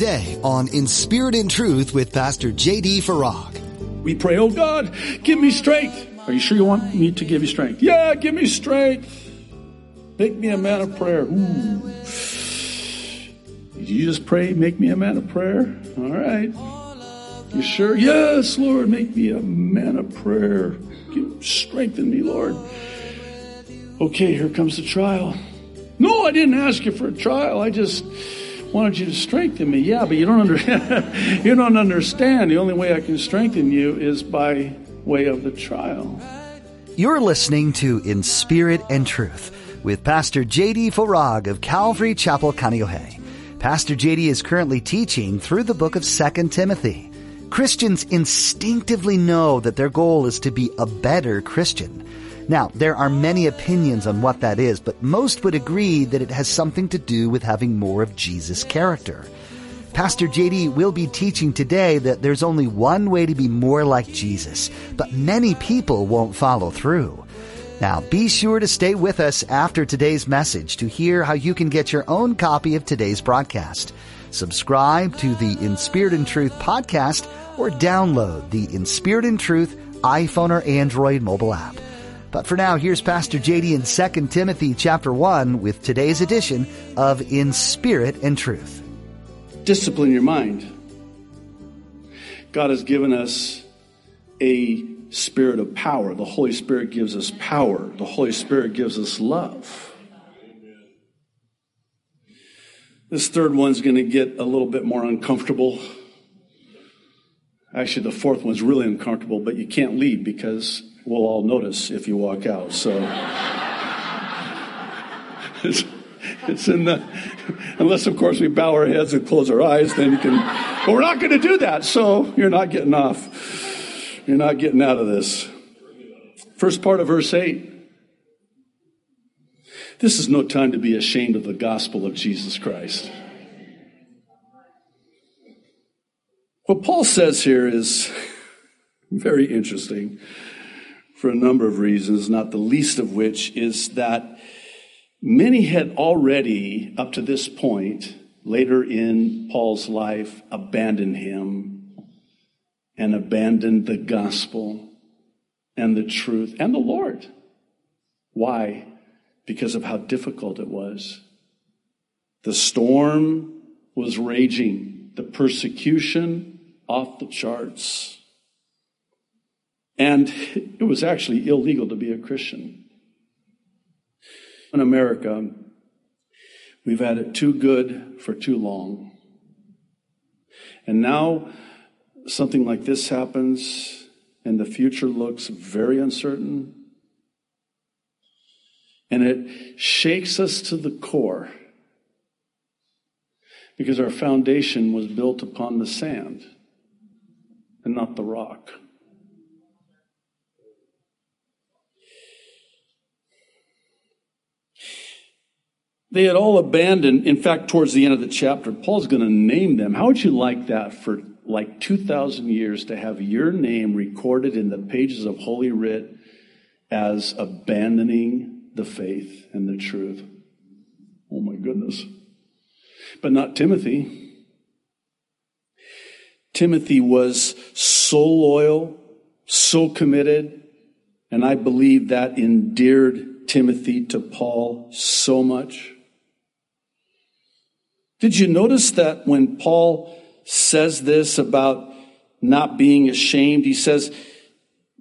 today on In Spirit and Truth with Pastor J.D. Farag. We pray, oh God, give me strength. Are you sure you want me to give you strength? Yeah, give me strength. Make me a man of prayer. Ooh. Did you just pray, make me a man of prayer? All right. You sure? Yes, Lord, make me a man of prayer. Give, strengthen me, Lord. Okay, here comes the trial. No, I didn't ask you for a trial. I just wanted you to strengthen me. Yeah, but you don't understand. you don't understand. The only way I can strengthen you is by way of the trial. You're listening to In Spirit and Truth with Pastor J.D. Farag of Calvary Chapel, Kaneohe. Pastor J.D. is currently teaching through the book of 2 Timothy. Christians instinctively know that their goal is to be a better Christian. Now, there are many opinions on what that is, but most would agree that it has something to do with having more of Jesus' character. Pastor JD will be teaching today that there's only one way to be more like Jesus, but many people won't follow through. Now, be sure to stay with us after today's message to hear how you can get your own copy of today's broadcast. Subscribe to the In Spirit and Truth podcast or download the In Spirit and Truth iPhone or Android mobile app. But for now, here's Pastor JD in 2 Timothy chapter 1 with today's edition of In Spirit and Truth. Discipline your mind. God has given us a spirit of power. The Holy Spirit gives us power. The Holy Spirit gives us love. This third one's going to get a little bit more uncomfortable. Actually, the fourth one's really uncomfortable, but you can't leave because we'll all notice if you walk out. So it's, it's in the, unless of course we bow our heads and close our eyes, then you can, but we're not going to do that. So you're not getting off. You're not getting out of this. First part of verse 8. This is no time to be ashamed of the gospel of Jesus Christ. What Paul says here is very interesting for a number of reasons, not the least of which is that many had already, up to this point, later in Paul's life, abandoned him and abandoned the gospel and the truth and the Lord. Why? Because of how difficult it was. The storm was raging, the persecution off the charts. And it was actually illegal to be a Christian. In America, we've had it too good for too long. And now something like this happens and the future looks very uncertain and it shakes us to the core because our foundation was built upon the sand and not the rock. They had all abandoned, in fact, towards the end of the chapter, Paul's going to name them. How would you like that for like 2,000 years to have your name recorded in the pages of Holy Writ as abandoning the faith and the truth. Oh my goodness. But not Timothy. Timothy was so loyal, so committed, and I believe that endeared Timothy to Paul so much. Did you notice that when Paul says this about not being ashamed. He says,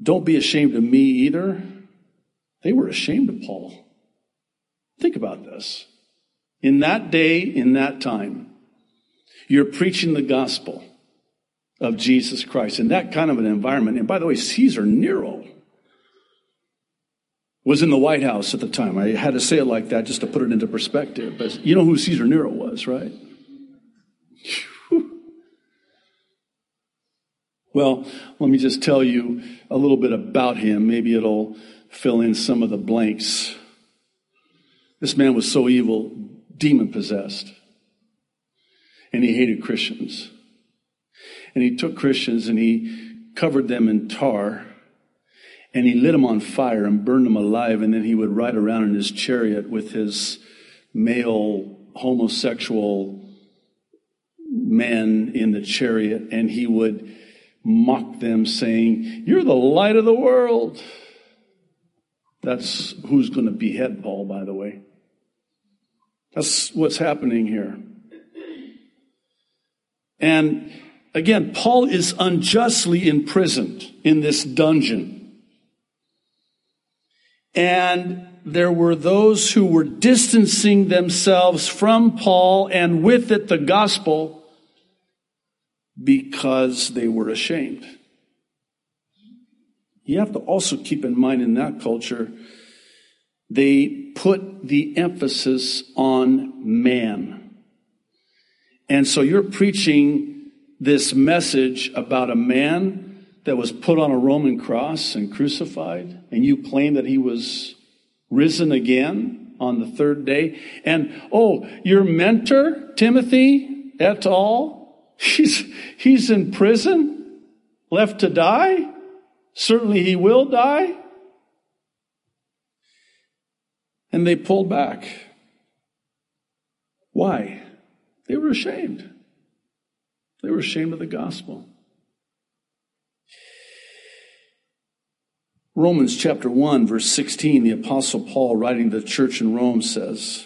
Don't be ashamed of me either. They were ashamed of Paul. Think about this. In that day, in that time, you're preaching the gospel of Jesus Christ in that kind of an environment. And by the way, Caesar Nero was in the White House at the time. I had to say it like that just to put it into perspective. But you know who Caesar Nero was, right? Well, let me just tell you a little bit about him. Maybe it'll fill in some of the blanks. This man was so evil, demon possessed. And he hated Christians. And he took Christians and he covered them in tar and he lit them on fire and burned them alive. And then he would ride around in his chariot with his male homosexual men in the chariot and he would mock them, saying, You're the light of the world. That's who's going to behead Paul, by the way. That's what's happening here. And again, Paul is unjustly imprisoned in this dungeon. And there were those who were distancing themselves from Paul and with it the gospel because they were ashamed. You have to also keep in mind in that culture, they put the emphasis on man. And so you're preaching this message about a man that was put on a Roman cross and crucified, and you claim that he was risen again on the third day. And oh, your mentor, Timothy et al., he's, he's in prison, left to die. Certainly he will die. And they pulled back. Why? They were ashamed. They were ashamed of the gospel. Romans chapter 1, verse 16, the Apostle Paul, writing to the church in Rome, says,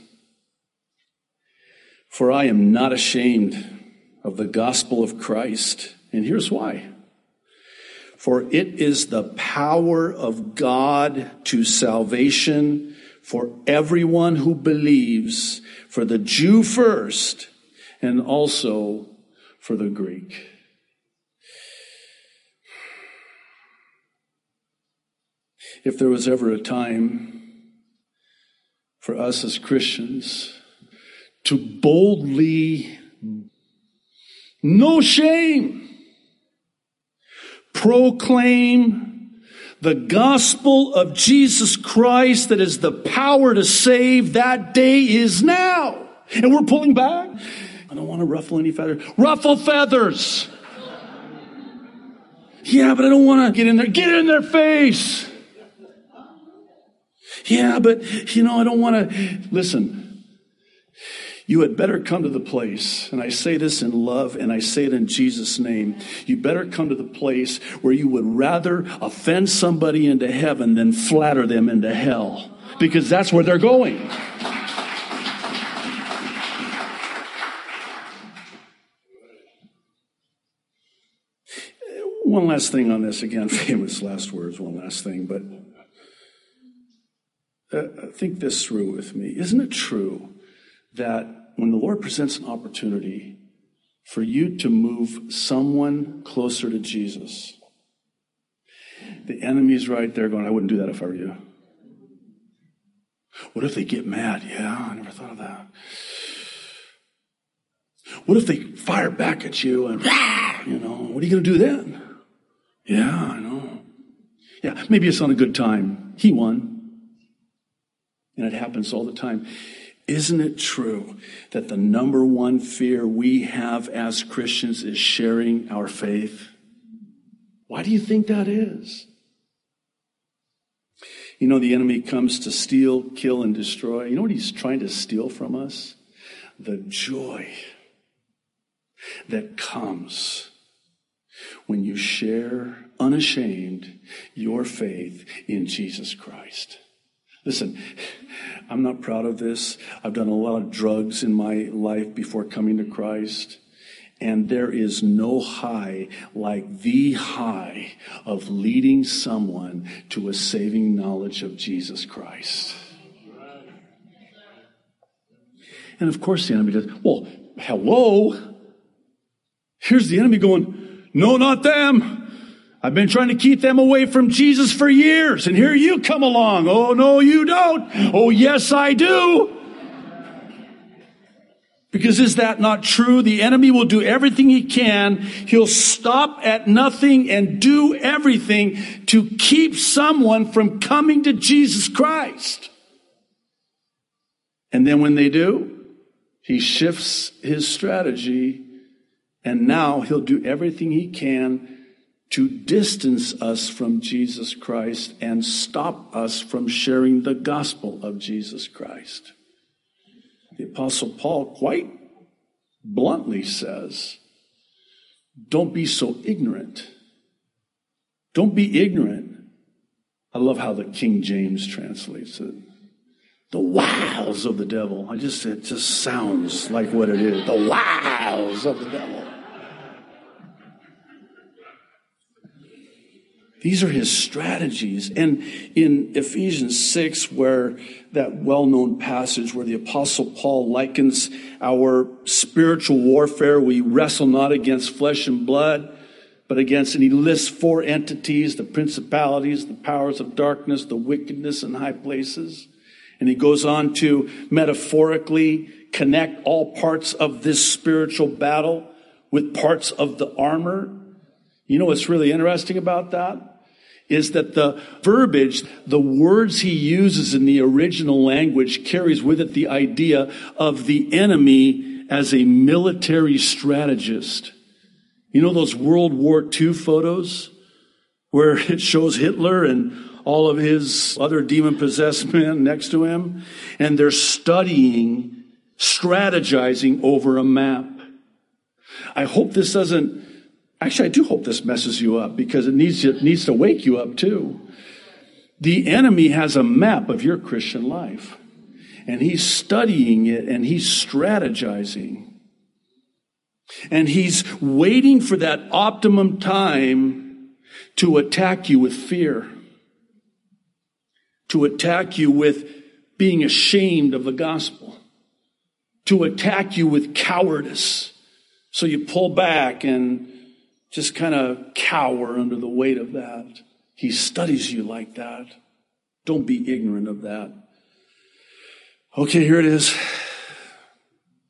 For I am not ashamed of the gospel of Christ. And here's why. For it is the power of God to salvation for everyone who believes, for the Jew first, and also for the Greek. If there was ever a time for us as Christians to boldly, no shame, proclaim the gospel of Jesus Christ that is the power to save, that day is now. And we're pulling back. I don't want to ruffle any feathers. Ruffle feathers! Yeah, but I don't want to get in there. Get in their face! Yeah, but you know, I don't want to. Listen, you had better come to the place, and I say this in love and I say it in Jesus' name. You better come to the place where you would rather offend somebody into heaven than flatter them into hell, because that's where they're going. One last thing on this, again, famous last words, one last thing, but uh, think this through with me. Isn't it true that when the Lord presents an opportunity for you to move someone closer to Jesus, the enemy's right there going, I wouldn't do that if I were you. What if they get mad? Yeah, I never thought of that. What if they fire back at you and, you know, what are you going to do then? Yeah, I know. Yeah, maybe it's on a good time. He won. And it happens all the time. Isn't it true that the number one fear we have as Christians is sharing our faith? Why do you think that is? You know, the enemy comes to steal, kill, and destroy. You know what he's trying to steal from us? The joy that comes when you share unashamed your faith in Jesus Christ. Listen, I'm not proud of this. I've done a lot of drugs in my life before coming to Christ. And there is no high like the high of leading someone to a saving knowledge of Jesus Christ. And of course, the enemy does, well, hello. Here's the enemy going, no, not them. I've been trying to keep them away from Jesus for years, and here you come along. Oh, no, you don't. Oh, yes, I do. Because is that not true? The enemy will do everything he can. He'll stop at nothing and do everything to keep someone from coming to Jesus Christ. And then when they do, he shifts his strategy and now he'll do everything he can to distance us from Jesus Christ and stop us from sharing the gospel of Jesus Christ. The Apostle Paul quite bluntly says, don't be so ignorant. Don't be ignorant. I love how the King James translates it. The wiles of the devil. I just, it just sounds like what it is. The wiles of the devil. These are his strategies. And in Ephesians 6, where that well known passage where the apostle Paul likens our spiritual warfare, we wrestle not against flesh and blood, but against, and he lists four entities, the principalities, the powers of darkness, the wickedness in high places. And he goes on to metaphorically connect all parts of this spiritual battle with parts of the armor. You know what's really interesting about that? Is that the verbiage, the words he uses in the original language carries with it the idea of the enemy as a military strategist. You know those World War II photos where it shows Hitler and all of his other demon possessed men next to him? And they're studying, strategizing over a map. I hope this doesn't Actually, I do hope this messes you up because it needs to, it needs to wake you up too. The enemy has a map of your Christian life, and he's studying it and he's strategizing. And he's waiting for that optimum time to attack you with fear, to attack you with being ashamed of the gospel, to attack you with cowardice. So you pull back and just kind of cower under the weight of that. He studies you like that. Don't be ignorant of that. Okay, here it is.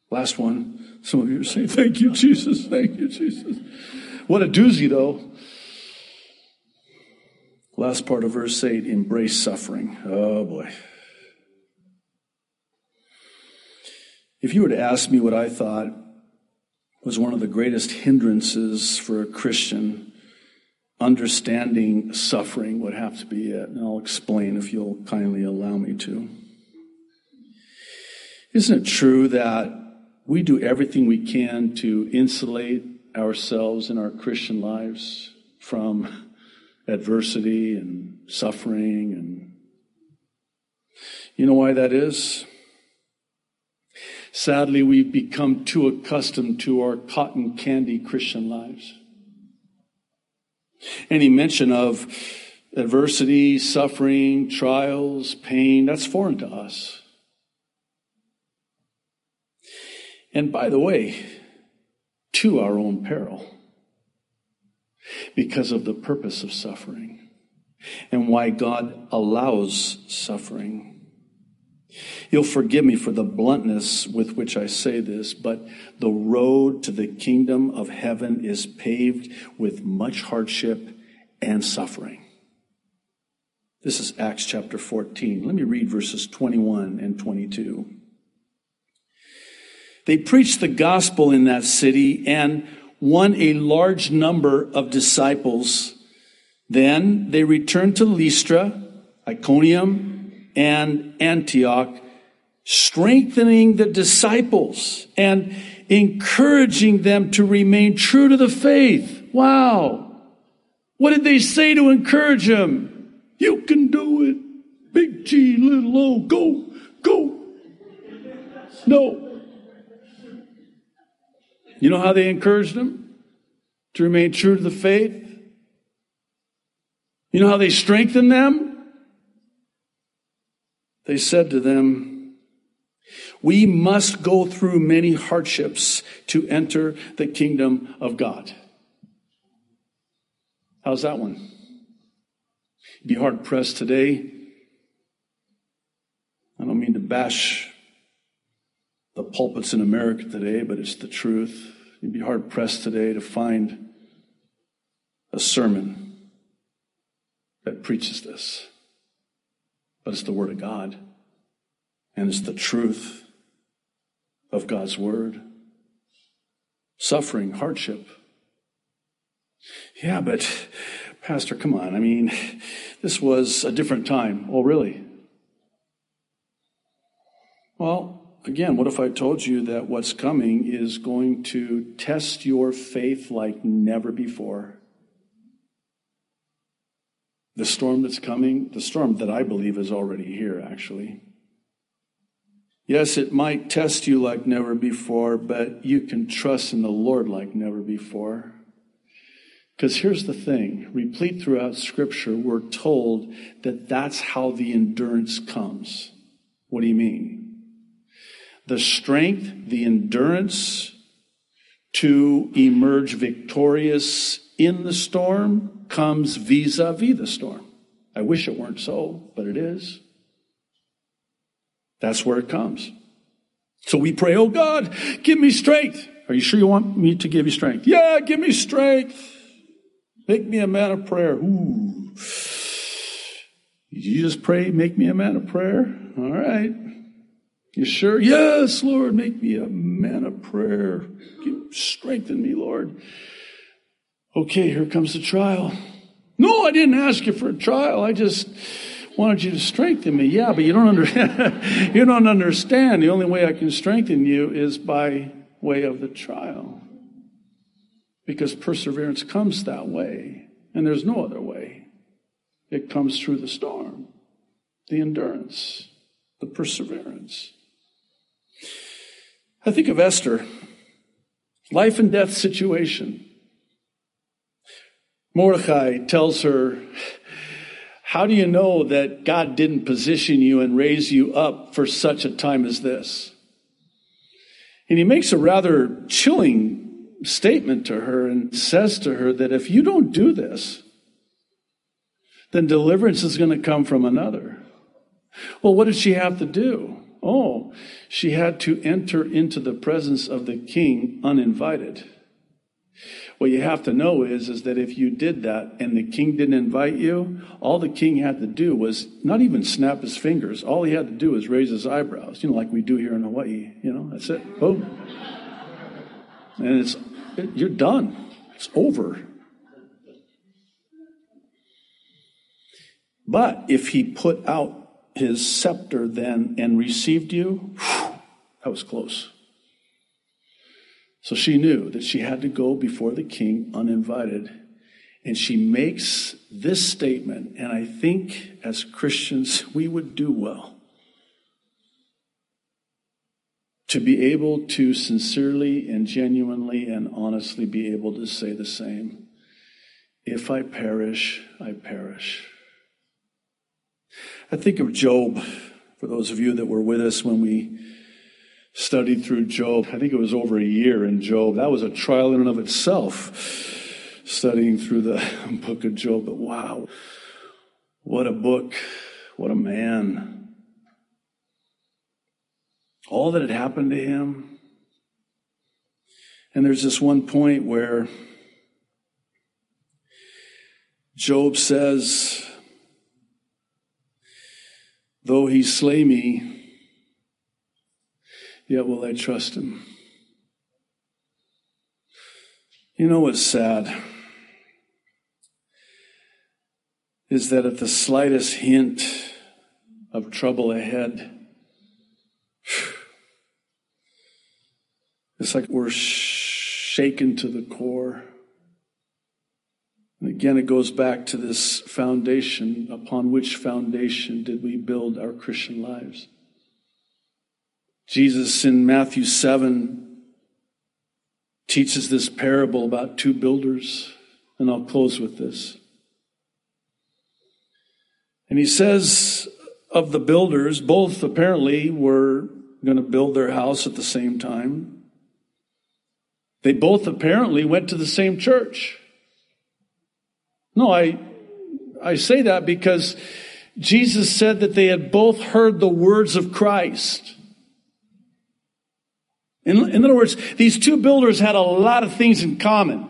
Last one. Some of you are saying, Thank you, Jesus. Thank you, Jesus. What a doozy, though. Last part of verse 8 embrace suffering. Oh, boy. If you were to ask me what I thought was one of the greatest hindrances for a Christian. Understanding suffering would have to be it. And I'll explain if you'll kindly allow me to. Isn't it true that we do everything we can to insulate ourselves in our Christian lives from adversity and suffering and you know why that is? Sadly, we've become too accustomed to our cotton candy Christian lives. Any mention of adversity, suffering, trials, pain, that's foreign to us. And by the way, to our own peril because of the purpose of suffering and why God allows suffering. You'll forgive me for the bluntness with which I say this, but the road to the kingdom of heaven is paved with much hardship and suffering. This is Acts chapter 14. Let me read verses 21 and 22. They preached the gospel in that city and won a large number of disciples. Then they returned to Lystra, Iconium, and Antioch, strengthening the disciples and encouraging them to remain true to the faith. Wow. What did they say to encourage him? You can do it. Big G, little O, go, go. No. You know how they encouraged him to remain true to the faith? You know how they strengthened them? They said to them, We must go through many hardships to enter the kingdom of God. How's that one? Be hard pressed today. I don't mean to bash the pulpits in America today, but it's the truth. You'd be hard pressed today to find a sermon that preaches this but it's the Word of God. And it's the truth of God's Word. Suffering, hardship. Yeah, but Pastor, come on. I mean, this was a different time. Oh, really? Well, again, what if I told you that what's coming is going to test your faith like never before? The storm that's coming, the storm that I believe is already here, actually. Yes, it might test you like never before, but you can trust in the Lord like never before. Because here's the thing replete throughout Scripture, we're told that that's how the endurance comes. What do you mean? The strength, the endurance to emerge victorious in the storm comes vis a vis the storm. I wish it weren't so, but it is. That's where it comes. So we pray, oh God, give me strength. Are you sure you want me to give you strength? Yeah, give me strength. Make me a man of prayer. Ooh. You just pray, make me a man of prayer? All right. You sure? Yes, Lord, make me a man of prayer. strengthen me, Lord. Okay, here comes the trial. No, I didn't ask you for a trial. I just wanted you to strengthen me. Yeah, but you don't under, you don't understand. The only way I can strengthen you is by way of the trial. Because perseverance comes that way, and there's no other way. It comes through the storm, the endurance, the perseverance. I think of Esther, life and death situation. Mordecai tells her, how do you know that God didn't position you and raise you up for such a time as this? And he makes a rather chilling statement to her and says to her that if you don't do this, then deliverance is going to come from another. Well, what did she have to do? Oh, she had to enter into the presence of the king uninvited. What you have to know is, is that if you did that and the king didn't invite you, all the king had to do was not even snap his fingers. All he had to do was raise his eyebrows, you know, like we do here in Hawaii. You know, that's it. Boom. And it's, it, you're done. It's over. But if he put out his scepter then and received you, that was close. So she knew that she had to go before the king uninvited. And she makes this statement, and I think as Christians, we would do well to be able to sincerely and genuinely and honestly be able to say the same. If I perish, I perish. I think of Job, for those of you that were with us when we studied through Job. I think it was over a year in Job. That was a trial in and of itself, studying through the book of Job. But wow, what a book. What a man. All that had happened to him. And there's this one point where Job says, Though he slay me, yet will I trust him. You know what's sad? Is that at the slightest hint of trouble ahead, it's like we're shaken to the core. And again, it goes back to this foundation. Upon which foundation did we build our Christian lives? Jesus in Matthew 7 teaches this parable about two builders, and I'll close with this. And he says of the builders, both apparently were going to build their house at the same time. They both apparently went to the same church. No, I, I say that because Jesus said that they had both heard the words of Christ. In, in other words, these two builders had a lot of things in common.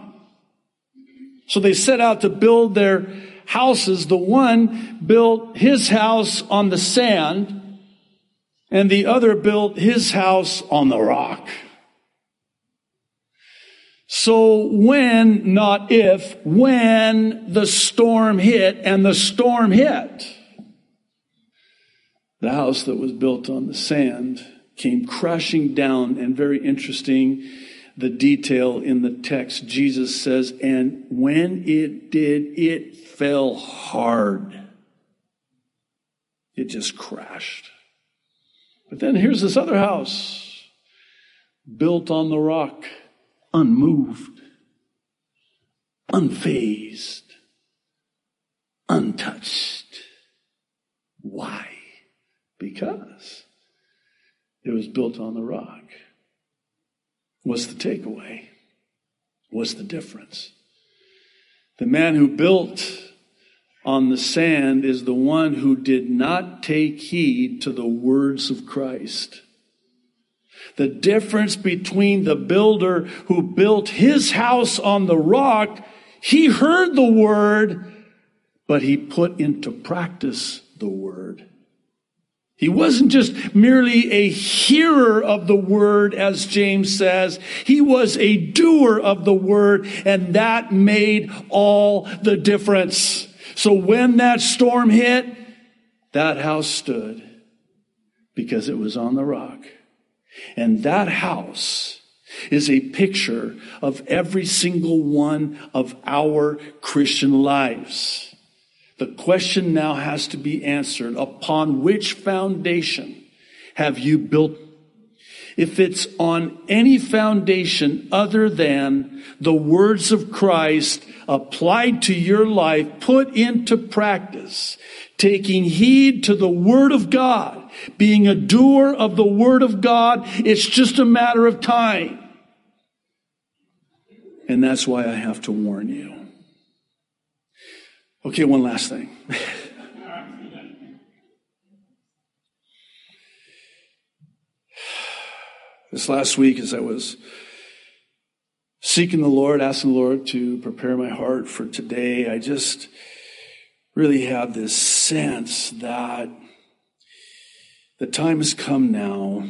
So they set out to build their houses. The one built his house on the sand, and the other built his house on the rock. So when, not if, when the storm hit, and the storm hit, the house that was built on the sand came crashing down, and very interesting, the detail in the text, Jesus says, and when it did, it fell hard. It just crashed. But then here's this other house built on the rock, unmoved, unfazed, untouched. Why? Because it was built on the rock. What's the takeaway? What's the difference? The man who built on the sand is the one who did not take heed to the words of Christ. The difference between the builder who built his house on the rock, he heard the word, but he put into practice the word. He wasn't just merely a hearer of the word, as James says. He was a doer of the word, and that made all the difference. So when that storm hit, that house stood because it was on the rock. And that house is a picture of every single one of our Christian lives. The question now has to be answered upon which foundation have you built? If it's on any foundation other than the words of Christ applied to your life, put into practice, taking heed to the Word of God, being a doer of the Word of God, it's just a matter of time. And that's why I have to warn you. Okay, one last thing. this last week, as I was seeking the Lord, asking the Lord to prepare my heart for today, I just really had this sense that the time has come now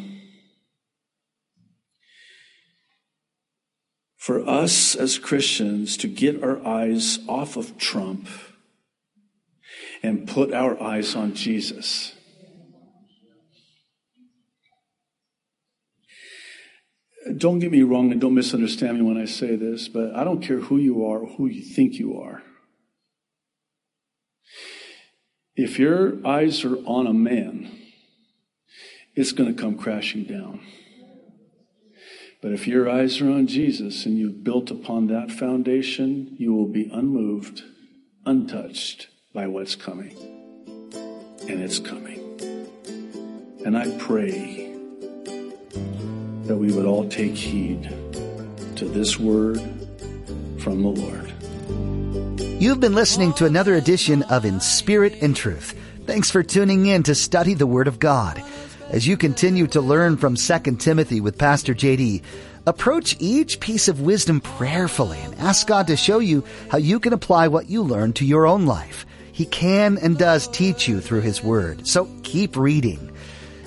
for us as Christians to get our eyes off of Trump and put our eyes on Jesus. Don't get me wrong and don't misunderstand me when I say this, but I don't care who you are or who you think you are. If your eyes are on a man, it's going to come crashing down. But if your eyes are on Jesus and you've built upon that foundation, you will be unmoved, untouched by what's coming. And it's coming. And I pray that we would all take heed to this word from the Lord. You've been listening to another edition of In Spirit and Truth. Thanks for tuning in to study the Word of God. As you continue to learn from 2 Timothy with Pastor JD, approach each piece of wisdom prayerfully and ask God to show you how you can apply what you learn to your own life. He can and does teach you through His Word, so keep reading.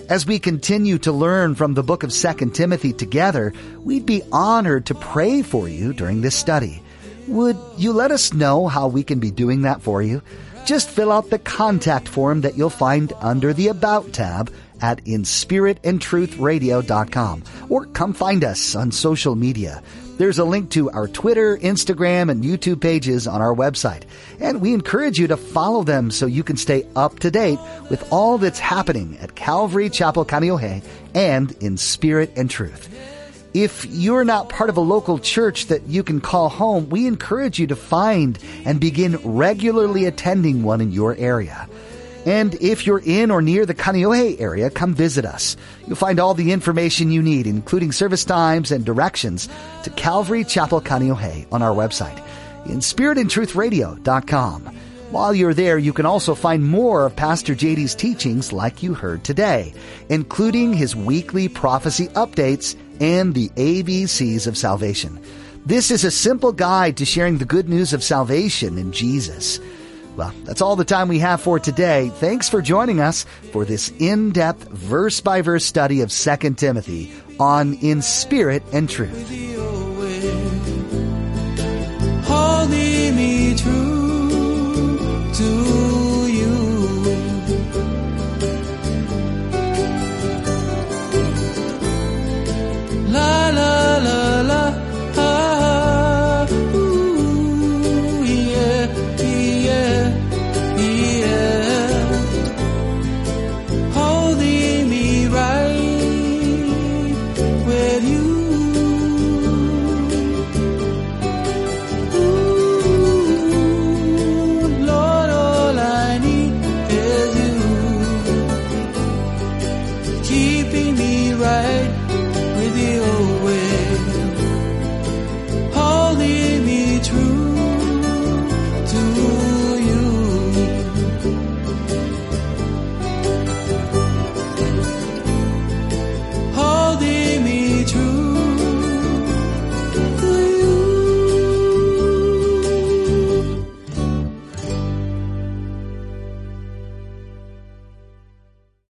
As we continue to learn from the book of 2 Timothy together, we'd be honored to pray for you during this study. Would you let us know how we can be doing that for you? Just fill out the contact form that you'll find under the About tab at inspiritandtruthradio.com or come find us on social media. There's a link to our Twitter, Instagram, and YouTube pages on our website. And we encourage you to follow them so you can stay up to date with all that's happening at Calvary Chapel Kaneohe and in spirit and truth. If you're not part of a local church that you can call home, we encourage you to find and begin regularly attending one in your area. And if you're in or near the Kaneohe area, come visit us. You'll find all the information you need, including service times and directions to Calvary Chapel Kaneohe on our website, in spiritandtruthradio.com. While you're there, you can also find more of Pastor JD's teachings like you heard today, including his weekly prophecy updates and the ABCs of salvation. This is a simple guide to sharing the good news of salvation in Jesus. Well, that's all the time we have for today. Thanks for joining us for this in-depth verse by verse study of 2 Timothy on In Spirit and Truth.